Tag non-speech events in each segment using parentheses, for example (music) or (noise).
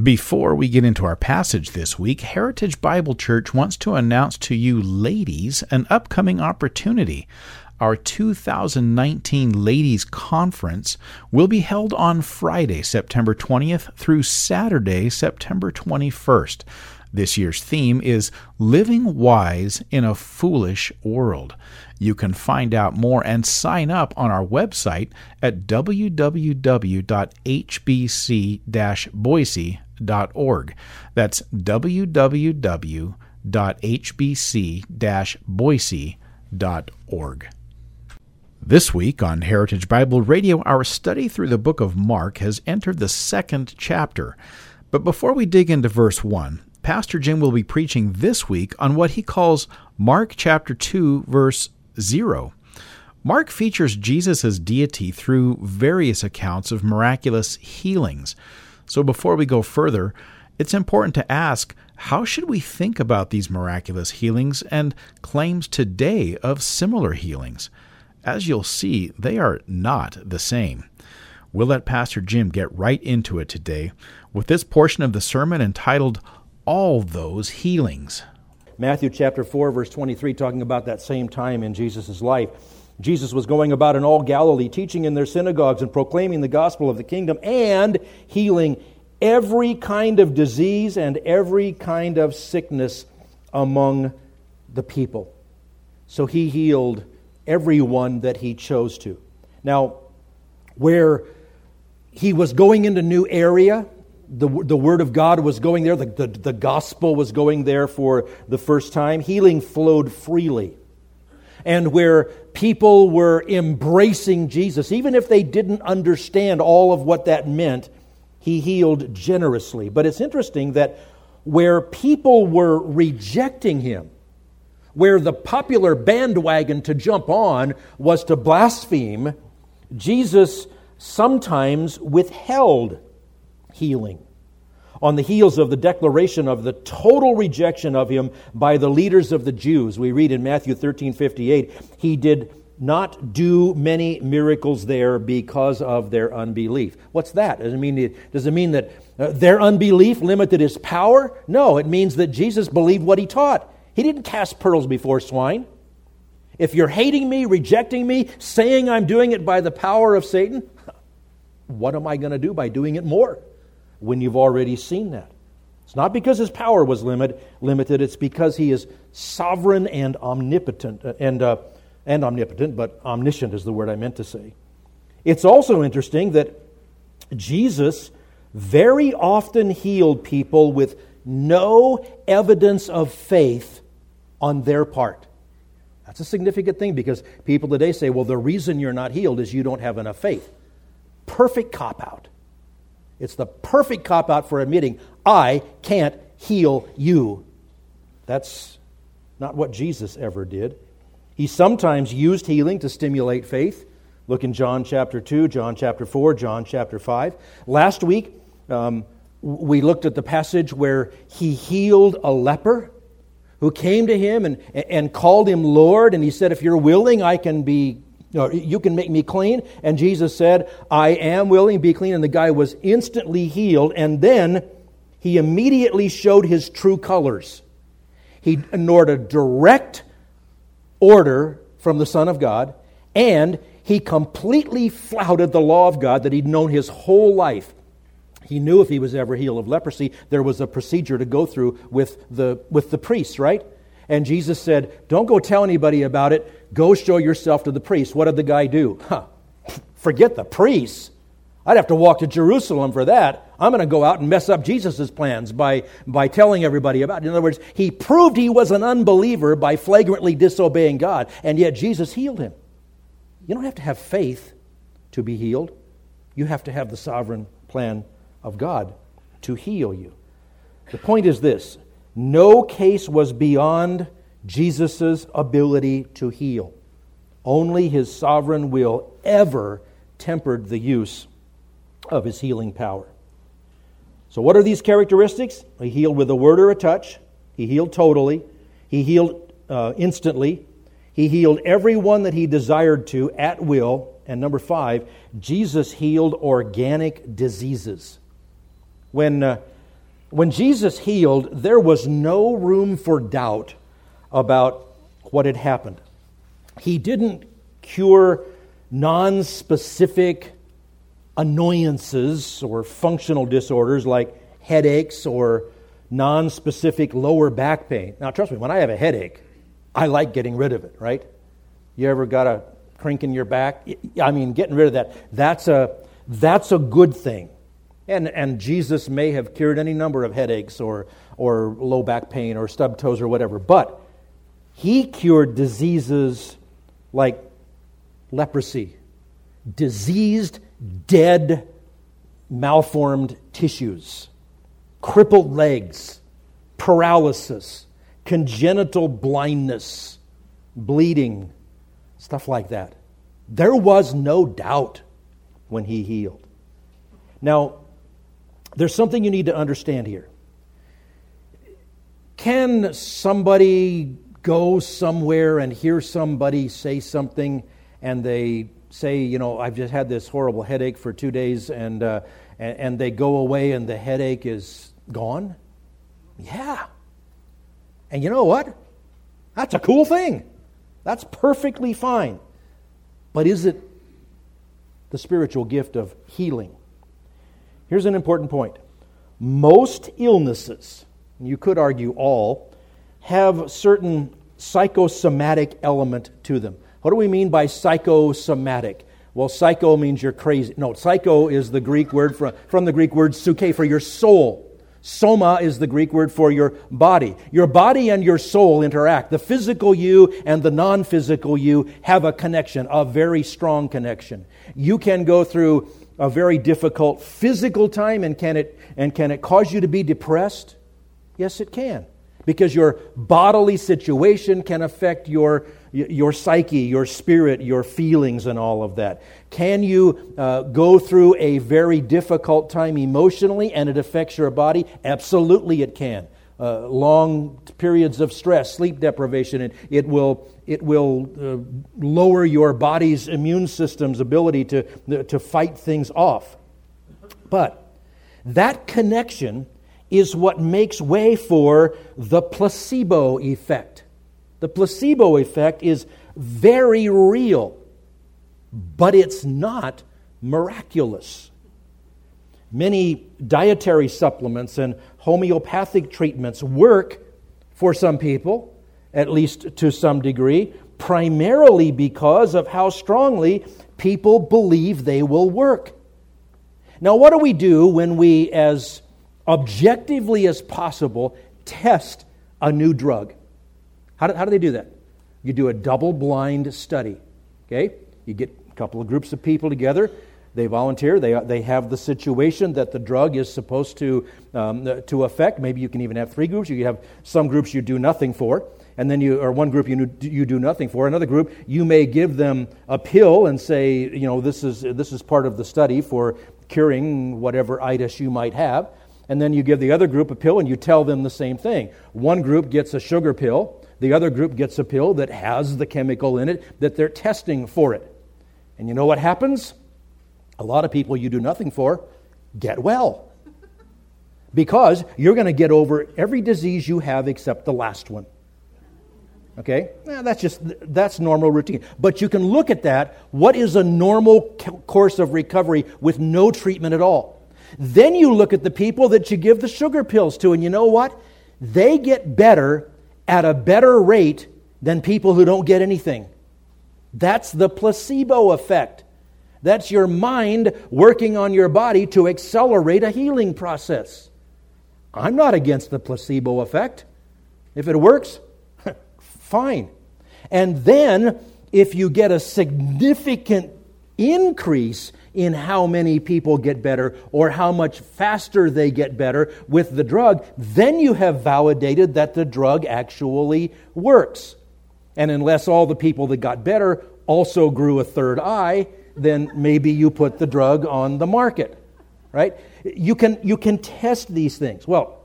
Before we get into our passage this week, Heritage Bible Church wants to announce to you ladies an upcoming opportunity. Our 2019 Ladies Conference will be held on Friday, September 20th through Saturday, September 21st. This year's theme is Living Wise in a Foolish World. You can find out more and sign up on our website at www.hbc-boise.org. That's www.hbc-boise.org. This week on Heritage Bible Radio, our study through the book of Mark has entered the second chapter. But before we dig into verse 1, Pastor Jim will be preaching this week on what he calls Mark chapter 2, verse 0. Mark features Jesus' deity through various accounts of miraculous healings. So before we go further, it's important to ask how should we think about these miraculous healings and claims today of similar healings? As you'll see, they are not the same. We'll let Pastor Jim get right into it today with this portion of the sermon entitled All Those Healings. Matthew chapter 4, verse 23, talking about that same time in Jesus' life. Jesus was going about in all Galilee, teaching in their synagogues and proclaiming the gospel of the kingdom and healing every kind of disease and every kind of sickness among the people. So he healed everyone that he chose to. Now, where he was going into new area, the, the word of God was going there, the, the, the gospel was going there for the first time, healing flowed freely. And where people were embracing Jesus, even if they didn't understand all of what that meant, he healed generously. But it's interesting that where people were rejecting him, where the popular bandwagon to jump on was to blaspheme, Jesus sometimes withheld healing. On the heels of the declaration of the total rejection of him by the leaders of the Jews, we read in Matthew 13 58, he did not do many miracles there because of their unbelief. What's that? Does it mean, does it mean that uh, their unbelief limited his power? No, it means that Jesus believed what he taught. He didn't cast pearls before swine. If you're hating me, rejecting me, saying I'm doing it by the power of Satan, (laughs) what am I going to do by doing it more when you've already seen that? It's not because his power was limit, limited, it's because he is sovereign and omnipotent, uh, and, uh, and omnipotent, but omniscient is the word I meant to say. It's also interesting that Jesus very often healed people with no evidence of faith on their part. That's a significant thing because people today say, well, the reason you're not healed is you don't have enough faith. Perfect cop out. It's the perfect cop out for admitting, I can't heal you. That's not what Jesus ever did. He sometimes used healing to stimulate faith. Look in John chapter 2, John chapter 4, John chapter 5. Last week, um, we looked at the passage where he healed a leper who came to him and, and called him Lord, and he said, If you're willing, I can be, you can make me clean. And Jesus said, I am willing, be clean. And the guy was instantly healed, and then he immediately showed his true colors. He ignored a direct order from the Son of God, and he completely flouted the law of God that he'd known his whole life. He knew if he was ever healed of leprosy, there was a procedure to go through with the, with the priest, right? And Jesus said, Don't go tell anybody about it. Go show yourself to the priest. What did the guy do? Huh. Forget the priest. I'd have to walk to Jerusalem for that. I'm going to go out and mess up Jesus' plans by, by telling everybody about it. In other words, he proved he was an unbeliever by flagrantly disobeying God, and yet Jesus healed him. You don't have to have faith to be healed, you have to have the sovereign plan of God to heal you. The point is this No case was beyond Jesus' ability to heal. Only his sovereign will ever tempered the use of his healing power. So, what are these characteristics? He healed with a word or a touch, he healed totally, he healed uh, instantly, he healed everyone that he desired to at will. And number five, Jesus healed organic diseases. When, uh, when Jesus healed, there was no room for doubt about what had happened. He didn't cure non specific annoyances or functional disorders like headaches or non specific lower back pain. Now, trust me, when I have a headache, I like getting rid of it, right? You ever got a crink in your back? I mean, getting rid of that, that's a, that's a good thing. And, and Jesus may have cured any number of headaches or, or low back pain or stub toes or whatever, but he cured diseases like leprosy, diseased, dead, malformed tissues, crippled legs, paralysis, congenital blindness, bleeding, stuff like that. There was no doubt when he healed. Now, there's something you need to understand here. Can somebody go somewhere and hear somebody say something and they say, you know, I've just had this horrible headache for two days and, uh, and, and they go away and the headache is gone? Yeah. And you know what? That's a cool thing. That's perfectly fine. But is it the spiritual gift of healing? Here's an important point most illnesses, you could argue all, have certain psychosomatic element to them. What do we mean by psychosomatic? Well, psycho means you're crazy. No, psycho is the Greek word from, from the Greek word psyche for your soul. Soma is the Greek word for your body. Your body and your soul interact. The physical you and the non physical you have a connection, a very strong connection. You can go through a very difficult physical time and can it, and can it cause you to be depressed? Yes, it can. Because your bodily situation can affect your your psyche, your spirit, your feelings, and all of that. Can you uh, go through a very difficult time emotionally and it affects your body? Absolutely, it can. Uh, long periods of stress, sleep deprivation, it, it will, it will uh, lower your body's immune system's ability to, to fight things off. But that connection is what makes way for the placebo effect. The placebo effect is very real, but it's not miraculous. Many dietary supplements and homeopathic treatments work for some people, at least to some degree, primarily because of how strongly people believe they will work. Now, what do we do when we, as objectively as possible, test a new drug? How do, how do they do that? You do a double blind study. Okay? You get a couple of groups of people together. They volunteer. They, they have the situation that the drug is supposed to, um, to affect. Maybe you can even have three groups. You have some groups you do nothing for, and then you, or one group you, you do nothing for. Another group, you may give them a pill and say, you know, this is, this is part of the study for curing whatever itis you might have. And then you give the other group a pill and you tell them the same thing. One group gets a sugar pill, the other group gets a pill that has the chemical in it that they're testing for it. And you know what happens? A lot of people you do nothing for get well. Because you're going to get over every disease you have except the last one. Okay? Eh, that's just that's normal routine. But you can look at that. What is a normal course of recovery with no treatment at all? Then you look at the people that you give the sugar pills to, and you know what? They get better at a better rate than people who don't get anything. That's the placebo effect. That's your mind working on your body to accelerate a healing process. I'm not against the placebo effect. If it works, fine. And then, if you get a significant increase in how many people get better or how much faster they get better with the drug, then you have validated that the drug actually works. And unless all the people that got better also grew a third eye, then maybe you put the drug on the market. Right? You can, you can test these things. Well,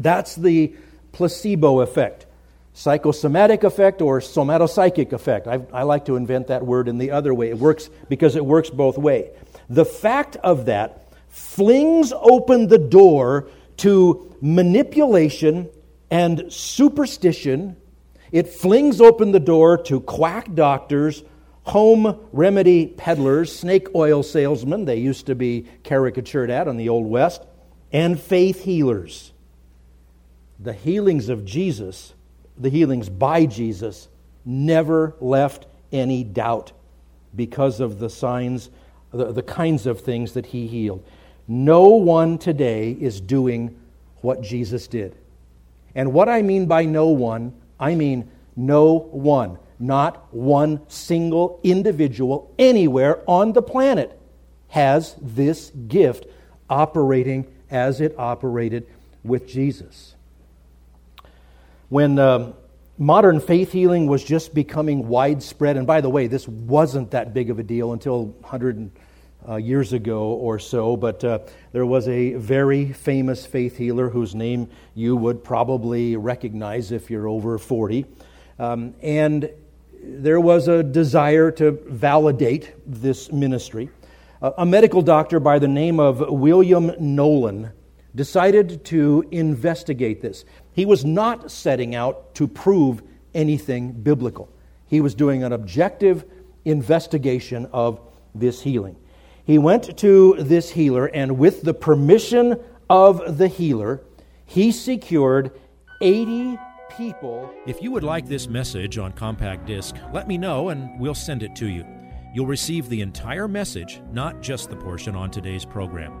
that's the placebo effect psychosomatic effect or somatopsychic effect. I, I, like to invent that word in the other way. It works because it works both ways. The fact of that flings open the door to manipulation and superstition. It flings open the door to quack doctors, home remedy peddlers, snake oil salesmen, they used to be caricatured at in the Old West, and faith healers. The healings of Jesus the healings by Jesus never left any doubt because of the signs, the, the kinds of things that he healed. No one today is doing what Jesus did. And what I mean by no one, I mean no one, not one single individual anywhere on the planet has this gift operating as it operated with Jesus when um, modern faith healing was just becoming widespread, and by the way, this wasn't that big of a deal until 100 uh, years ago or so, but uh, there was a very famous faith healer whose name you would probably recognize if you're over 40. Um, and there was a desire to validate this ministry. Uh, a medical doctor by the name of William Nolan decided to investigate this. He was not setting out to prove anything biblical, he was doing an objective investigation of this healing. He went to this healer, and with the permission of the healer, he secured 80 people. If you would like this message on compact disc, let me know and we'll send it to you. You'll receive the entire message, not just the portion on today's program.